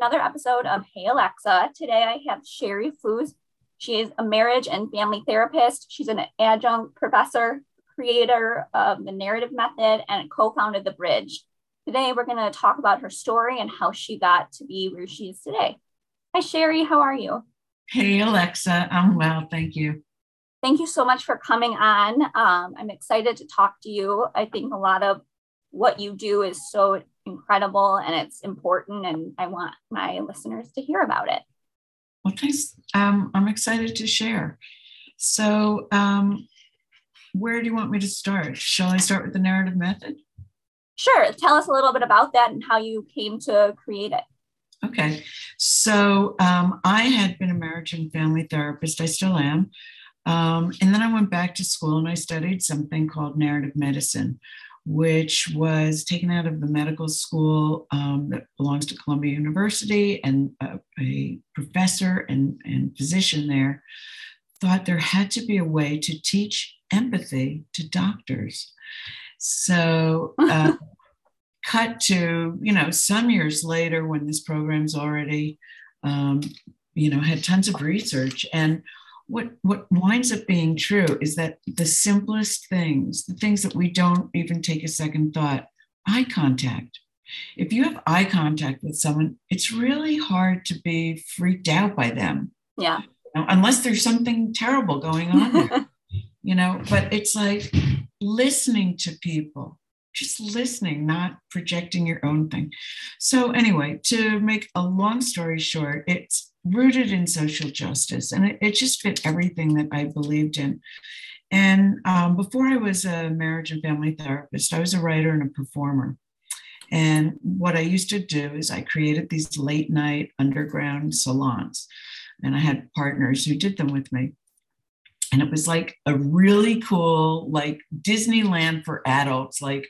another episode of Hey Alexa. Today I have Sherry Foos. She is a marriage and family therapist. She's an adjunct professor, creator of the narrative method, and co founded The Bridge. Today we're going to talk about her story and how she got to be where she is today. Hi, Sherry. How are you? Hey, Alexa. I'm well. Thank you. Thank you so much for coming on. Um, I'm excited to talk to you. I think a lot of what you do is so incredible and it's important and i want my listeners to hear about it. Well thanks. Um, i'm excited to share. So um, where do you want me to start? Shall i start with the narrative method? Sure. Tell us a little bit about that and how you came to create it. Okay. So um, i had been a marriage and family therapist. I still am. Um, and then i went back to school and i studied something called narrative medicine which was taken out of the medical school um, that belongs to Columbia University, and a, a professor and, and physician there thought there had to be a way to teach empathy to doctors. So, uh, cut to you know some years later when this program's already um, you know had tons of research and what what winds up being true is that the simplest things, the things that we don't even take a second thought, eye contact. If you have eye contact with someone, it's really hard to be freaked out by them. Yeah. You know, unless there's something terrible going on there. you know, but it's like listening to people, just listening, not projecting your own thing. So, anyway, to make a long story short, it's rooted in social justice. And it, it just fit everything that I believed in. And um, before I was a marriage and family therapist, I was a writer and a performer. And what I used to do is I created these late night underground salons. And I had partners who did them with me. And it was like a really cool, like Disneyland for adults, like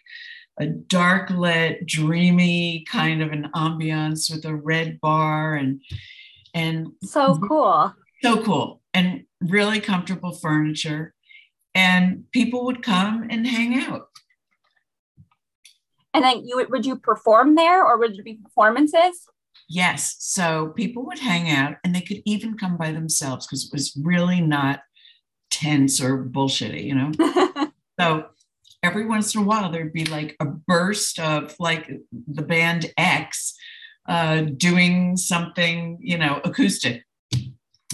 a dark lit, dreamy kind of an ambiance with a red bar and and so cool. So cool and really comfortable furniture. And people would come and hang out. And then you would you perform there or would there be performances? Yes. So people would hang out and they could even come by themselves because it was really not tense or bullshitty, you know? so every once in a while there'd be like a burst of like the band X uh, doing something, you know, acoustic,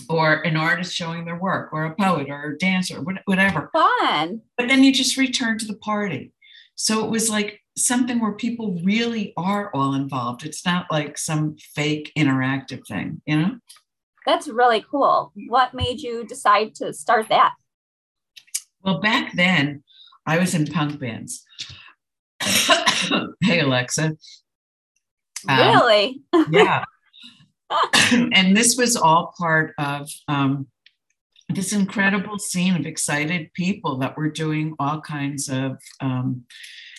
or an artist showing their work, or a poet, or a dancer, whatever. Fun. But then you just return to the party. So it was like something where people really are all involved. It's not like some fake interactive thing, you know? That's really cool. What made you decide to start that? Well, back then, I was in punk bands. hey, Alexa. Um, really? yeah. and this was all part of um, this incredible scene of excited people that were doing all kinds of um,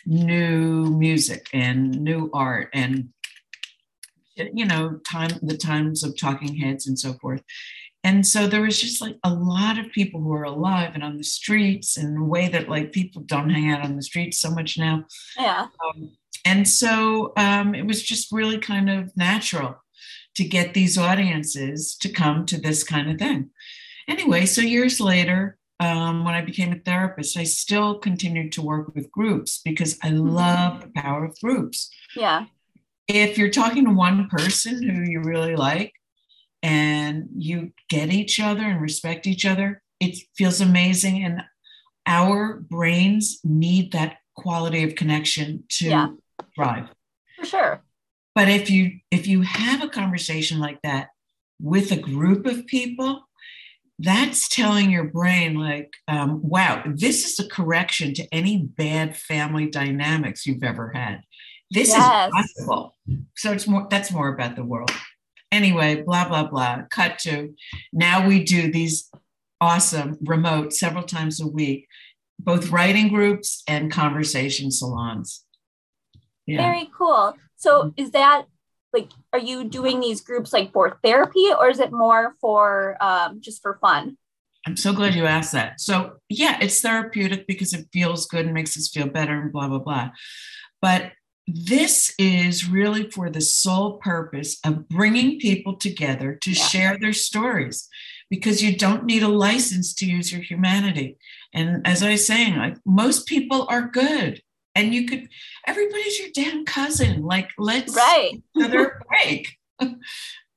new music and new art and you know time the times of talking heads and so forth and so there was just like a lot of people who were alive and on the streets in a way that like people don't hang out on the streets so much now yeah um, and so um, it was just really kind of natural to get these audiences to come to this kind of thing. Anyway, so years later, um, when I became a therapist, I still continued to work with groups because I mm-hmm. love the power of groups. Yeah. If you're talking to one person who you really like and you get each other and respect each other, it feels amazing. And our brains need that quality of connection to yeah thrive. For sure. But if you if you have a conversation like that with a group of people, that's telling your brain like, um, wow, this is a correction to any bad family dynamics you've ever had. This yes. is possible. So it's more that's more about the world. Anyway, blah blah blah. Cut to now we do these awesome remote several times a week, both writing groups and conversation salons. Yeah. Very cool. So mm-hmm. is that like, are you doing these groups like for therapy or is it more for um, just for fun? I'm so glad you asked that. So yeah, it's therapeutic because it feels good and makes us feel better and blah, blah, blah. But this is really for the sole purpose of bringing people together to yeah. share their stories because you don't need a license to use your humanity. And as I was saying, like most people are good. And you could, everybody's your damn cousin. Like, let's right. another break.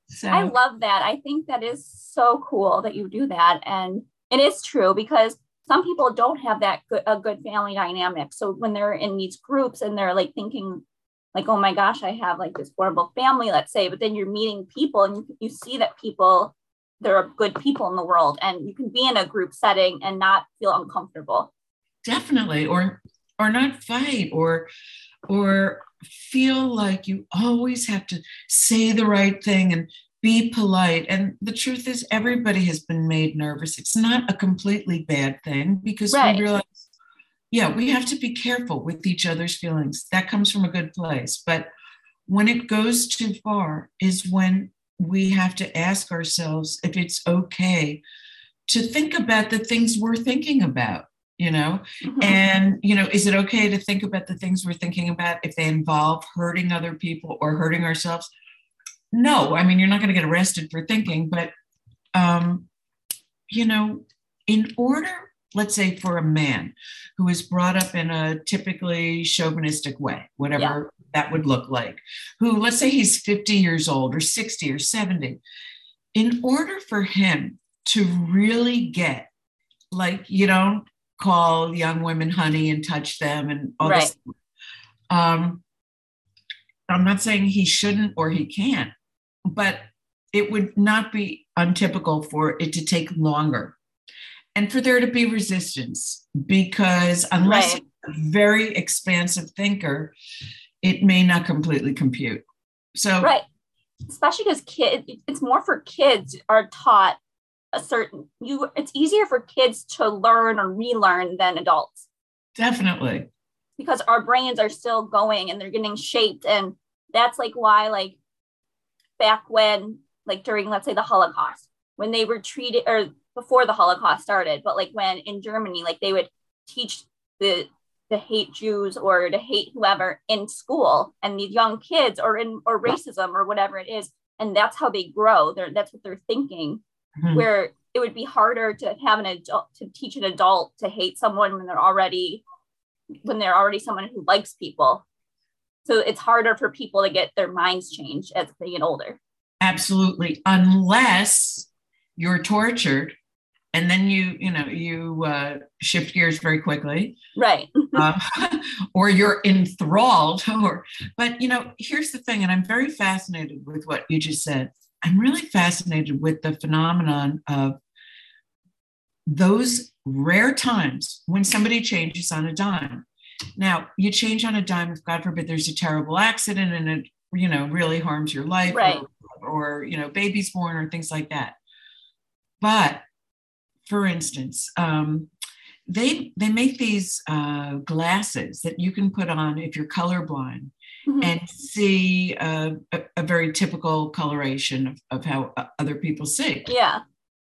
so I love that. I think that is so cool that you do that. And it is true because some people don't have that good, a good family dynamic. So when they're in these groups and they're like thinking, like, oh my gosh, I have like this horrible family, let's say, but then you're meeting people and you, you see that people there are good people in the world and you can be in a group setting and not feel uncomfortable definitely or or not fight or or feel like you always have to say the right thing and be polite. And the truth is everybody has been made nervous. It's not a completely bad thing because right. we realize yeah we have to be careful with each other's feelings. That comes from a good place. But when it goes too far is when we have to ask ourselves if it's okay to think about the things we're thinking about you know mm-hmm. and you know is it okay to think about the things we're thinking about if they involve hurting other people or hurting ourselves no i mean you're not going to get arrested for thinking but um you know in order let's say for a man who is brought up in a typically chauvinistic way, whatever yeah. that would look like, who let's say he's 50 years old or 60 or 70, in order for him to really get, like, you don't call young women honey and touch them and all right. this. Um, I'm not saying he shouldn't or he can't, but it would not be untypical for it to take longer and for there to be resistance because unless right. a very expansive thinker, it may not completely compute. So right, especially because kids, it's more for kids are taught a certain you. It's easier for kids to learn or relearn than adults. Definitely, because our brains are still going and they're getting shaped, and that's like why like back when like during let's say the Holocaust when they were treated or before the Holocaust started, but like when in Germany, like they would teach the to hate Jews or to hate whoever in school and these young kids or in or racism or whatever it is. And that's how they grow. They're that's what they're thinking. Mm-hmm. Where it would be harder to have an adult to teach an adult to hate someone when they're already when they're already someone who likes people. So it's harder for people to get their minds changed as they get older. Absolutely. Unless you're tortured and then you you know you uh, shift gears very quickly right uh, or you're enthralled or but you know here's the thing and i'm very fascinated with what you just said i'm really fascinated with the phenomenon of those rare times when somebody changes on a dime. Now you change on a dime if god forbid there's a terrible accident and it you know really harms your life right. or, or you know baby's born or things like that. But for instance, um, they they make these uh, glasses that you can put on if you're colorblind mm-hmm. and see a, a, very typical coloration of, of how other people see. Yeah.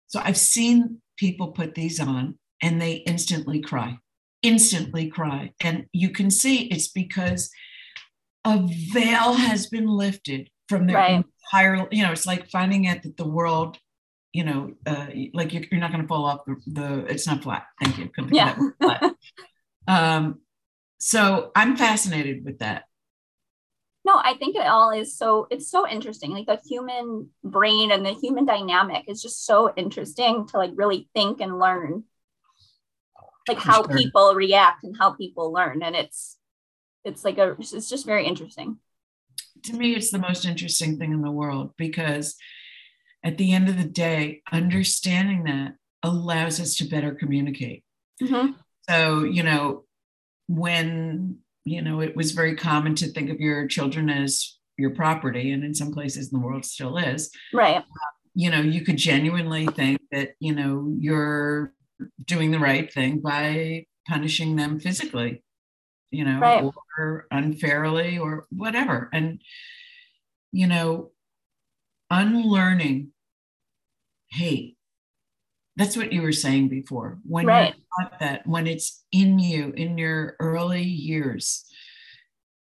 So I've seen people put these on and they instantly cry, instantly cry, and you can see it's because a veil has been lifted from their right. entire. You know, it's like finding out that the world you know, uh, like you're, you're not going to fall off the, the, it's not flat. Thank you. yeah. um, so I'm fascinated with that. No, I think it all is so, it's so interesting. Like the human brain and the human dynamic is just so interesting to like really think and learn like how people react and how people learn. And it's, it's like a, it's just very interesting. To me, it's the most interesting thing in the world because at the end of the day, understanding that allows us to better communicate. Mm-hmm. So, you know, when, you know, it was very common to think of your children as your property, and in some places in the world still is. Right. Uh, you know, you could genuinely think that, you know, you're doing the right thing by punishing them physically, you know, right. or unfairly or whatever. And, you know, unlearning hate. That's what you were saying before. When right. you're taught that, when it's in you in your early years,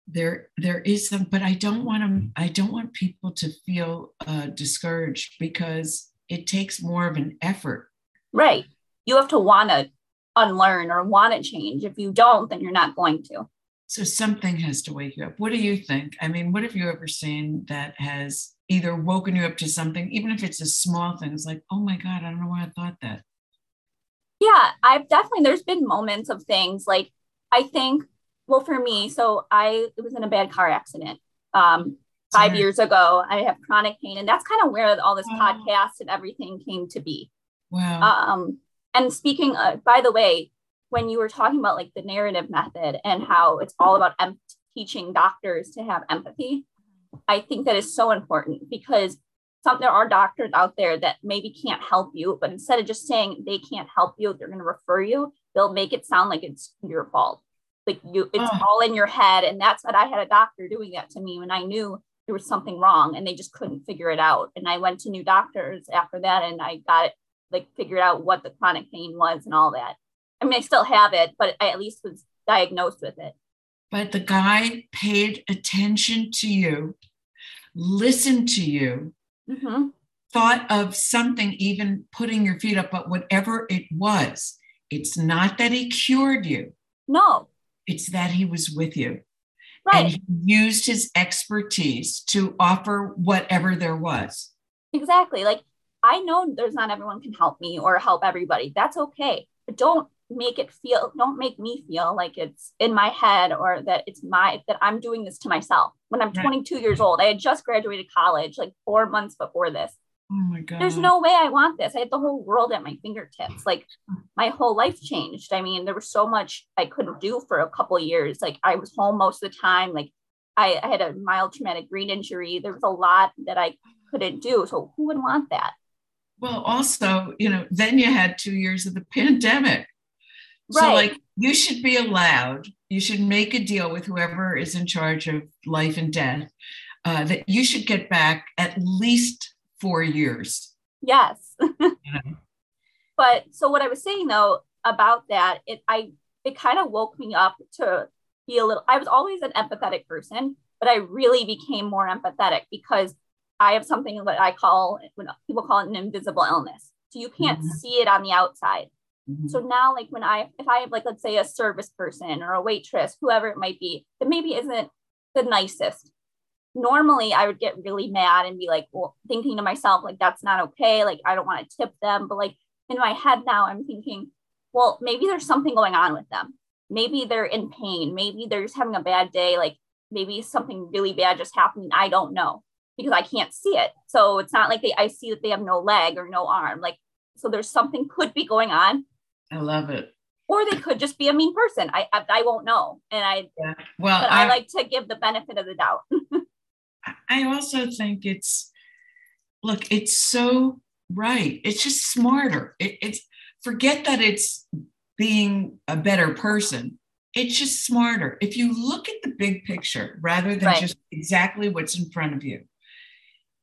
there there is some but i don't want to i don't want people to feel uh, discouraged because it takes more of an effort. Right. You have to want to unlearn or want to change. If you don't then you're not going to. So something has to wake you up. What do you think? I mean what have you ever seen that has either woken you up to something even if it's a small thing it's like oh my god i don't know why i thought that. Yeah i've definitely there's been moments of things like i think well for me so i was in a bad car accident um five Sorry. years ago i have chronic pain and that's kind of where all this podcast and everything came to be. Wow. Um and speaking of, by the way when you were talking about like the narrative method and how it's all about em- teaching doctors to have empathy i think that is so important because some there are doctors out there that maybe can't help you but instead of just saying they can't help you they're going to refer you they'll make it sound like it's your fault. Like you it's oh. all in your head and that's what i had a doctor doing that to me when i knew there was something wrong and they just couldn't figure it out. And i went to new doctors after that and i got it like figured out what the chronic pain was and all that. I mean i still have it but i at least was diagnosed with it but the guy paid attention to you listened to you mm-hmm. thought of something even putting your feet up but whatever it was it's not that he cured you no it's that he was with you. Right. And he used his expertise to offer whatever there was. Exactly. Like I know there's not everyone can help me or help everybody. That's okay. But don't make it feel don't make me feel like it's in my head or that it's my that I'm doing this to myself. When I'm 22 years old, I had just graduated college like 4 months before this. Oh my God. There's no way I want this. I had the whole world at my fingertips. Like my whole life changed. I mean, there was so much I couldn't do for a couple years. Like I was home most of the time. Like I, I had a mild traumatic brain injury. There was a lot that I couldn't do. So who would want that? Well, also, you know, then you had two years of the pandemic. Right. So, like, you should be allowed, you should make a deal with whoever is in charge of life and death uh, that you should get back at least four years. Yes. But so what I was saying though about that, it I it kind of woke me up to be a little I was always an empathetic person, but I really became more empathetic because I have something that I call when people call it an invisible illness. So you can't mm-hmm. see it on the outside. Mm-hmm. So now, like when I, if I have like, let's say a service person or a waitress, whoever it might be, that maybe isn't the nicest, normally I would get really mad and be like, well, thinking to myself, like, that's not okay. Like, I don't want to tip them. But like in my head now, I'm thinking, well, maybe there's something going on with them. Maybe they're in pain. Maybe they're just having a bad day. Like maybe something really bad just happened. I don't know because I can't see it. So it's not like they, I see that they have no leg or no arm. Like, so there's something could be going on. I love it. Or they could just be a mean person. I, I, I won't know. And I, yeah. well, I, I like to give the benefit of the doubt. I also think it's look, it's so right. It's just smarter. It, it's forget that it's being a better person. It's just smarter. If you look at the big picture rather than right. just exactly what's in front of you,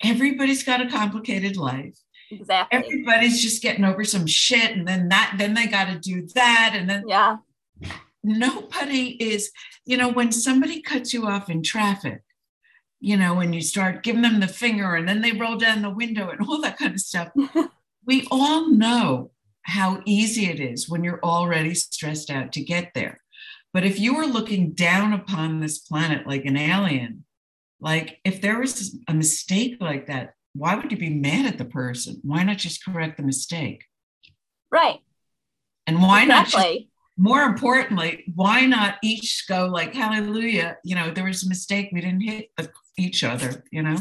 everybody's got a complicated life. Exactly. Everybody's just getting over some shit, and then that, then they got to do that, and then yeah. Nobody is, you know, when somebody cuts you off in traffic, you know, when you start giving them the finger and then they roll down the window and all that kind of stuff. we all know how easy it is when you're already stressed out to get there. But if you were looking down upon this planet like an alien, like if there was a mistake like that, why would you be mad at the person? Why not just correct the mistake? Right. And why exactly. not just more importantly, why not each go like, hallelujah, you know, there was a mistake. We didn't hit each other, you know?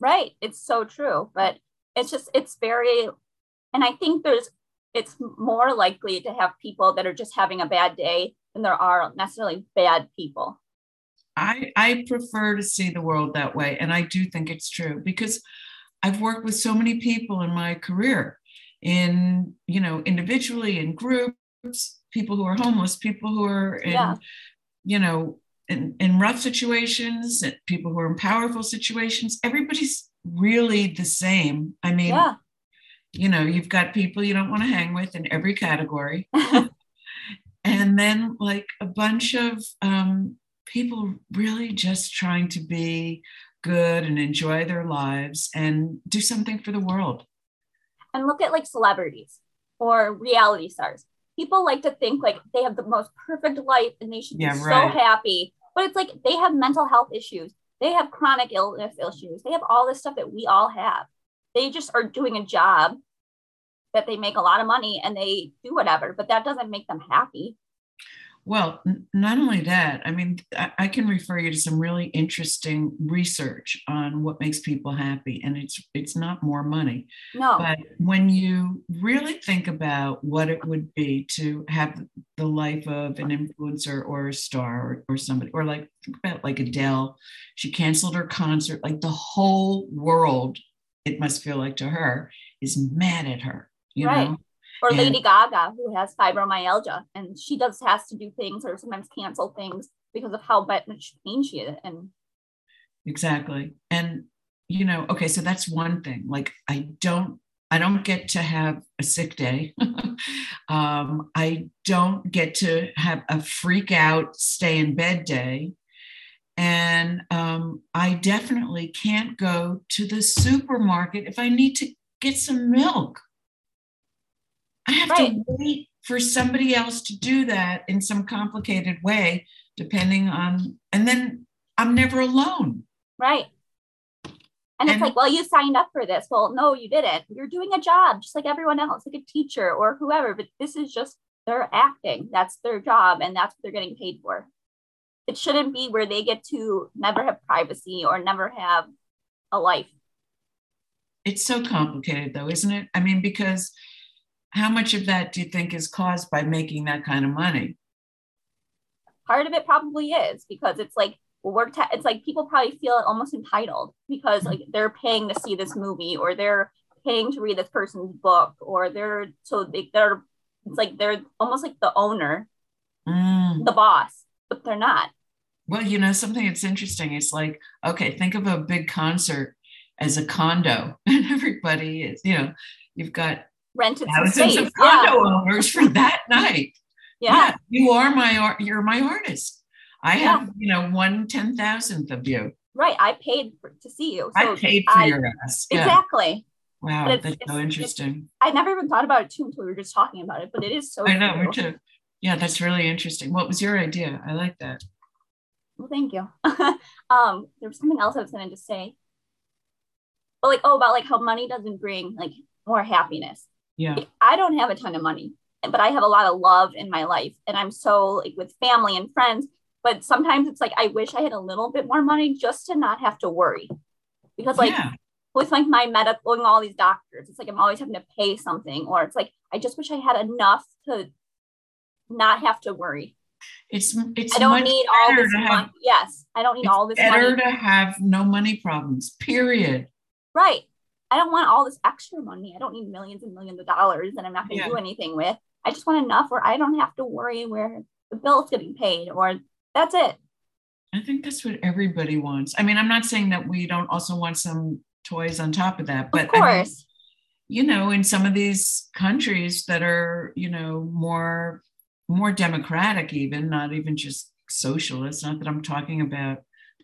Right. It's so true. But it's just, it's very, and I think there's, it's more likely to have people that are just having a bad day than there are necessarily bad people. I, I prefer to see the world that way. And I do think it's true because I've worked with so many people in my career in, you know, individually in groups, people who are homeless, people who are in, yeah. you know, in, in rough situations, people who are in powerful situations. Everybody's really the same. I mean, yeah. you know, you've got people you don't want to hang with in every category. and then like a bunch of um, people really just trying to be good and enjoy their lives and do something for the world. And look at like celebrities or reality stars. People like to think like they have the most perfect life and they should be right. so happy. But it's like they have mental health issues. They have chronic illness issues. They have all this stuff that we all have. They just are doing a job that they make a lot of money and they do whatever, but that doesn't make them happy. Well, n- not only that, I mean, I-, I can refer you to some really interesting research on what makes people happy, and it's it's not more money. No. But when you really think about what it would be to have the life of an influencer or a star or, or somebody, or like think about like Adele, she canceled her concert. Like the whole world, it must feel like to her, is mad at her. You right. know, or Lady Gaga, who has fibromyalgia, and she does has to do things or sometimes cancel things because of how much pain she is in. Exactly, and you know, okay, so that's one thing. Like, I don't, I don't get to have a sick day. um, I don't get to have a freak out, stay in bed day. And um, I definitely can't go to the supermarket if I need to get some milk. I have right. to wait for somebody else to do that in some complicated way, depending on, and then I'm never alone. Right. And, and it's like, well, you signed up for this. Well, no, you didn't. You're doing a job just like everyone else, like a teacher or whoever, but this is just they're acting. That's their job and that's what they're getting paid for. It shouldn't be where they get to never have privacy or never have a life. It's so complicated though, isn't it? I mean, because how much of that do you think is caused by making that kind of money? Part of it probably is because it's like we're te- it's like people probably feel almost entitled because like they're paying to see this movie or they're paying to read this person's book or they're so they, they're it's like they're almost like the owner, mm. the boss, but they're not. Well, you know, something that's interesting is like, okay, think of a big concert as a condo, and everybody is, you know, you've got rented thousands of condo yeah. owners for that night. Yeah. yeah. you are my you're my artist. I yeah. have you know one ten thousandth of you. Right, I paid for, to see you. So I paid for I, your ass. Exactly. Wow, it's, that's it's, so interesting. I never even thought about it too until we were just talking about it, but it is so. I know, me too. Yeah, that's really interesting. What was your idea? I like that. Well, thank you. um, there was something else I was going to just say. But like, oh, about like how money doesn't bring like more happiness. Yeah. I don't have a ton of money, but I have a lot of love in my life. And I'm so like with family and friends. But sometimes it's like I wish I had a little bit more money just to not have to worry. Because like yeah. with like my medical going all these doctors, it's like I'm always having to pay something, or it's like I just wish I had enough to not have to worry. It's it's I don't need all this money. Have, yes, I don't need all this better money. to have no money problems. Period. Right. I don't want all this extra money. I don't need millions and millions of dollars that I'm not going to yeah. do anything with. I just want enough where I don't have to worry where the bill's getting paid or that's it. I think that's what everybody wants. I mean, I'm not saying that we don't also want some toys on top of that, but of course. I you know, in some of these countries that are, you know, more more democratic, even not even just socialist. Not that I'm talking about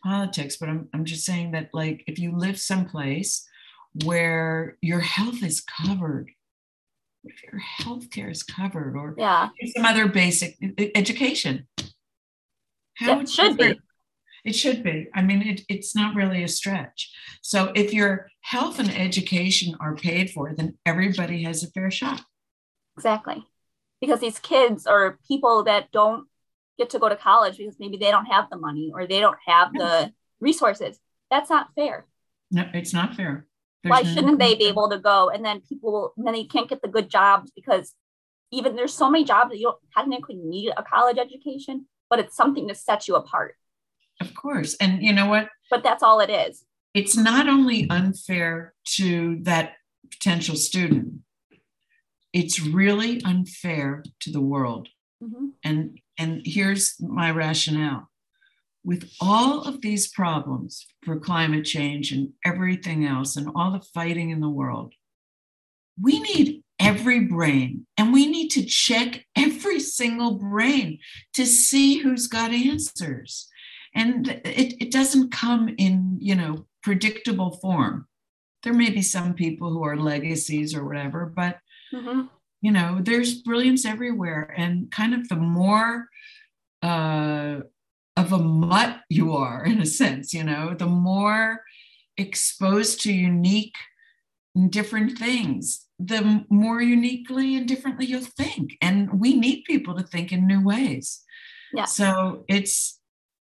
politics, but I'm I'm just saying that like if you live someplace where your health is covered. If your health care is covered or yeah. some other basic education? How it should be. it should be? I mean it, it's not really a stretch. So if your health and education are paid for then everybody has a fair shot. Exactly. Because these kids are people that don't get to go to college because maybe they don't have the money or they don't have the resources that's not fair. No it's not fair there's Why shouldn't they be able to go? And then people, then they can't get the good jobs because even there's so many jobs that you don't technically need a college education, but it's something to set you apart. Of course. And you know what? But that's all it is. It's not only unfair to that potential student, it's really unfair to the world. Mm-hmm. And and here's my rationale with all of these problems for climate change and everything else and all the fighting in the world, we need every brain and we need to check every single brain to see who's got answers. and it, it doesn't come in you know predictable form there may be some people who are legacies or whatever but mm-hmm. you know there's brilliance everywhere and kind of the more uh, of a mutt you are in a sense you know the more exposed to unique and different things the more uniquely and differently you'll think. And we need people to think in new ways. Yeah. So it's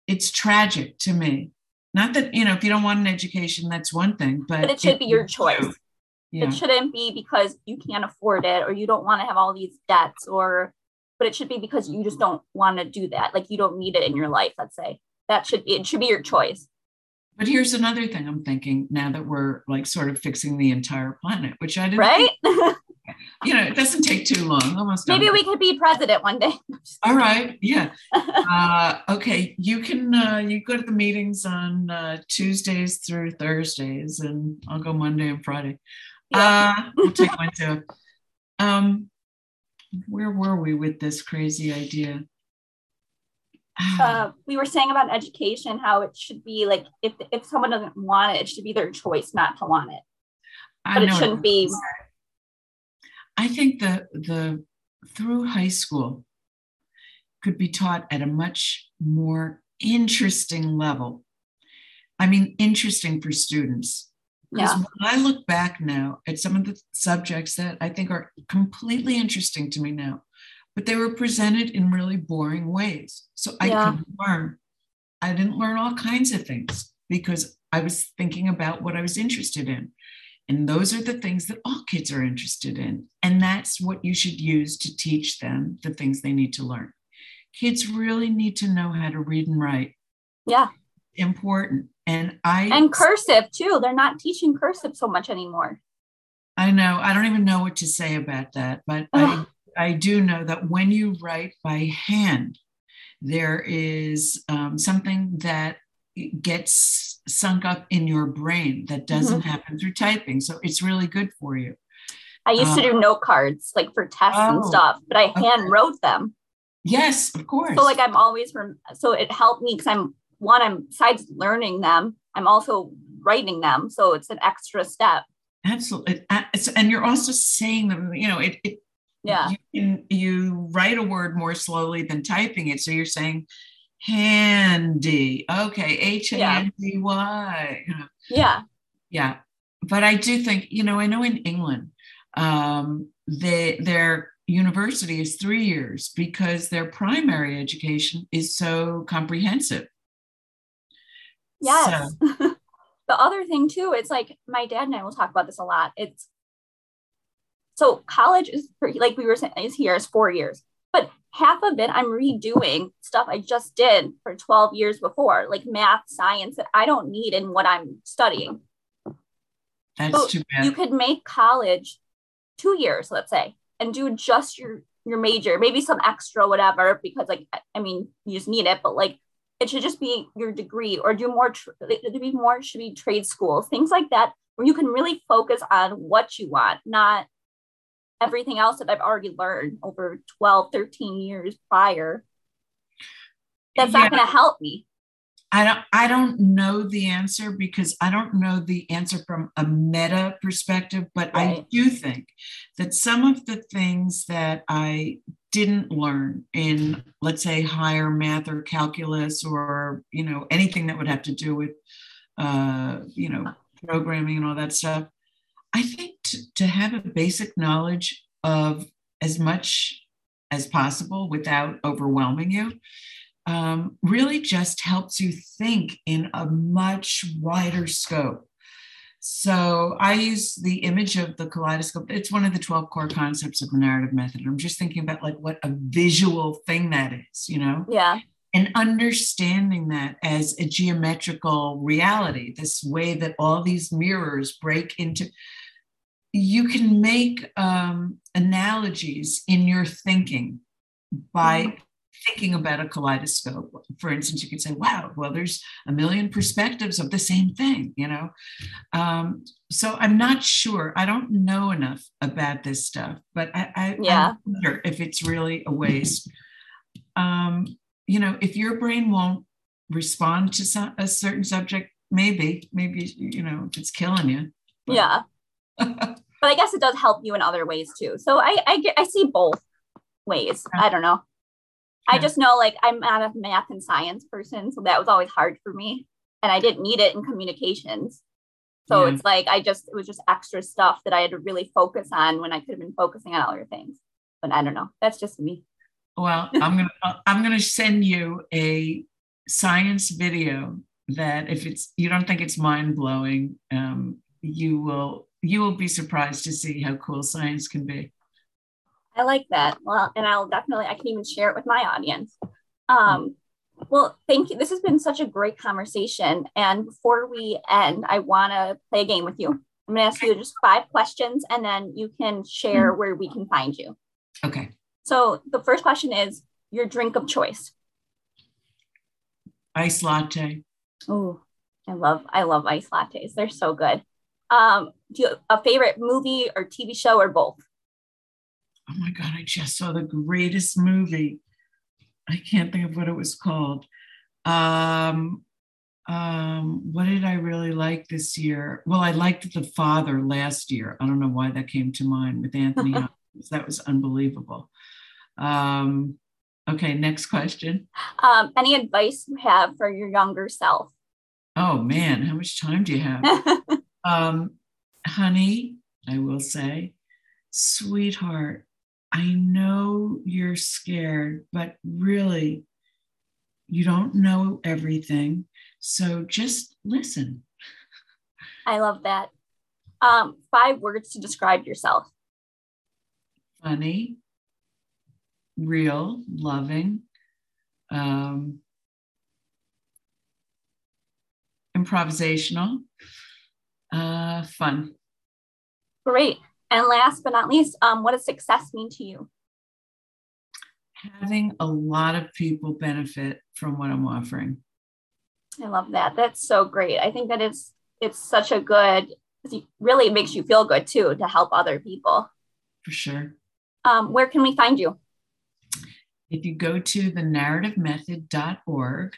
it's tragic to me. Not that you know if you don't want an education that's one thing but, but it should it, be your choice. yeah. it shouldn't be because you can't afford it or you don't want to have all these debts or but it should be because you just don't want to do that like you don't need it in your life let's say that should be it should be your choice but here's another thing I'm thinking now that we're like sort of fixing the entire planet, which I didn't. Right. Think, you know, it doesn't take too long. Almost. Maybe we could be president one day. All right. Yeah. uh, okay. You can. Uh, you go to the meetings on uh, Tuesdays through Thursdays, and I'll go Monday and Friday. Yeah. Uh, we'll take one too. Um, where were we with this crazy idea? uh, we were saying about education how it should be like if if someone doesn't want it, it should be their choice not to want it. But it shouldn't be. I think the the through high school could be taught at a much more interesting level. I mean, interesting for students. Because yeah. when I look back now at some of the subjects that I think are completely interesting to me now, but they were presented in really boring ways. So I yeah. could learn. I didn't learn all kinds of things because I was thinking about what I was interested in. And those are the things that all kids are interested in. And that's what you should use to teach them the things they need to learn. Kids really need to know how to read and write. Yeah. Important. And I And cursive too. They're not teaching cursive so much anymore. I know. I don't even know what to say about that, but I I do know that when you write by hand, there is um, something that gets sunk up in your brain that doesn't mm-hmm. happen through typing. So it's really good for you. I used to do note cards like for tests oh, and stuff, but I hand okay. wrote them. Yes, of course. So like I'm always rem- so it helped me because I'm one I'm besides learning them, I'm also writing them, so it's an extra step. Absolutely, and you're also saying them. You know, it, it yeah. you can you write a word more slowly than typing it. So you're saying handy. Okay h-a-n-d-y yeah. Yeah. But i do think you know i know in england um, they, their university is three years because their primary education is so comprehensive yes so. the other thing too it's like my dad and i will talk about this a lot it's so college is like we were saying is here is four years, but half of it I'm redoing stuff I just did for 12 years before, like math, science that I don't need in what I'm studying. That's so too bad. You could make college two years, let's say, and do just your your major, maybe some extra whatever, because like I mean you just need it, but like it should just be your degree or do more tr- to be more should be trade schools, things like that, where you can really focus on what you want, not everything else that I've already learned over 12, 13 years prior. That's yeah. not going to help me. I don't I don't know the answer because I don't know the answer from a meta perspective, but right. I do think that some of the things that I didn't learn in let's say higher math or calculus or you know anything that would have to do with uh, you know programming and all that stuff I think to, to have a basic knowledge of as much as possible without overwhelming you um, really just helps you think in a much wider scope. So I use the image of the kaleidoscope. It's one of the 12 core concepts of the narrative method. I'm just thinking about like what a visual thing that is, you know? Yeah. And understanding that as a geometrical reality, this way that all these mirrors break into you can make um, analogies in your thinking by mm-hmm. Thinking about a kaleidoscope. For instance, you could say, wow, well, there's a million perspectives of the same thing, you know? Um, so I'm not sure. I don't know enough about this stuff, but I, I, yeah. I wonder if it's really a waste. Um, you know, if your brain won't respond to some, a certain subject? Maybe, maybe, you know, if it's killing you. But. Yeah. but I guess it does help you in other ways too. So I, I, get, I see both ways. I don't know. I just know like I'm not a math and science person, so that was always hard for me. And I didn't need it in communications. So yeah. it's like I just it was just extra stuff that I had to really focus on when I could have been focusing on other things. But I don't know. That's just me. Well, I'm gonna uh, I'm gonna send you a science video that if it's you don't think it's mind blowing, um, you will you will be surprised to see how cool science can be. I like that. Well, and I'll definitely, I can even share it with my audience. Um, well, thank you. This has been such a great conversation. And before we end, I want to play a game with you. I'm going to ask you just five questions and then you can share mm-hmm. where we can find you. Okay. So the first question is your drink of choice. Ice latte. Oh, I love I love ice lattes. They're so good. Um, do you a favorite movie or TV show or both? Oh my God, I just saw the greatest movie. I can't think of what it was called. Um, um, what did I really like this year? Well, I liked The Father last year. I don't know why that came to mind with Anthony Hopkins. That was unbelievable. Um, okay, next question. Um, any advice you have for your younger self? Oh man, how much time do you have? um, honey, I will say, sweetheart, I know you're scared, but really, you don't know everything. So just listen. I love that. Um, five words to describe yourself funny, real, loving, um, improvisational, uh, fun. Great. And last but not least, um, what does success mean to you? Having a lot of people benefit from what I'm offering. I love that. That's so great. I think that it's it's such a good. Really makes you feel good too to help other people. For sure. Um, where can we find you? If you go to the narrativemethod.org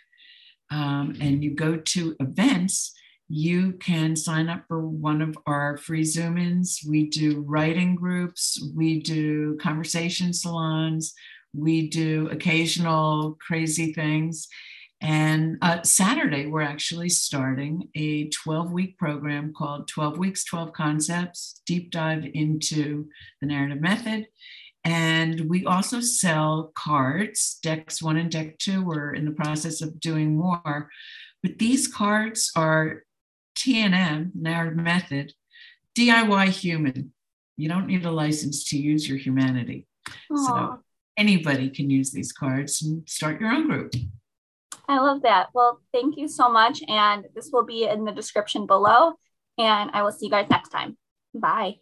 um, and you go to events, you can sign up for one of our free Zoom ins. We do writing groups, we do conversation salons, we do occasional crazy things. And uh, Saturday, we're actually starting a 12 week program called 12 Weeks, 12 Concepts, deep dive into the narrative method. And we also sell cards, decks one and deck two. We're in the process of doing more. But these cards are TNM, narrative method, DIY human. You don't need a license to use your humanity. Aww. So anybody can use these cards and start your own group. I love that. Well, thank you so much. And this will be in the description below. And I will see you guys next time. Bye.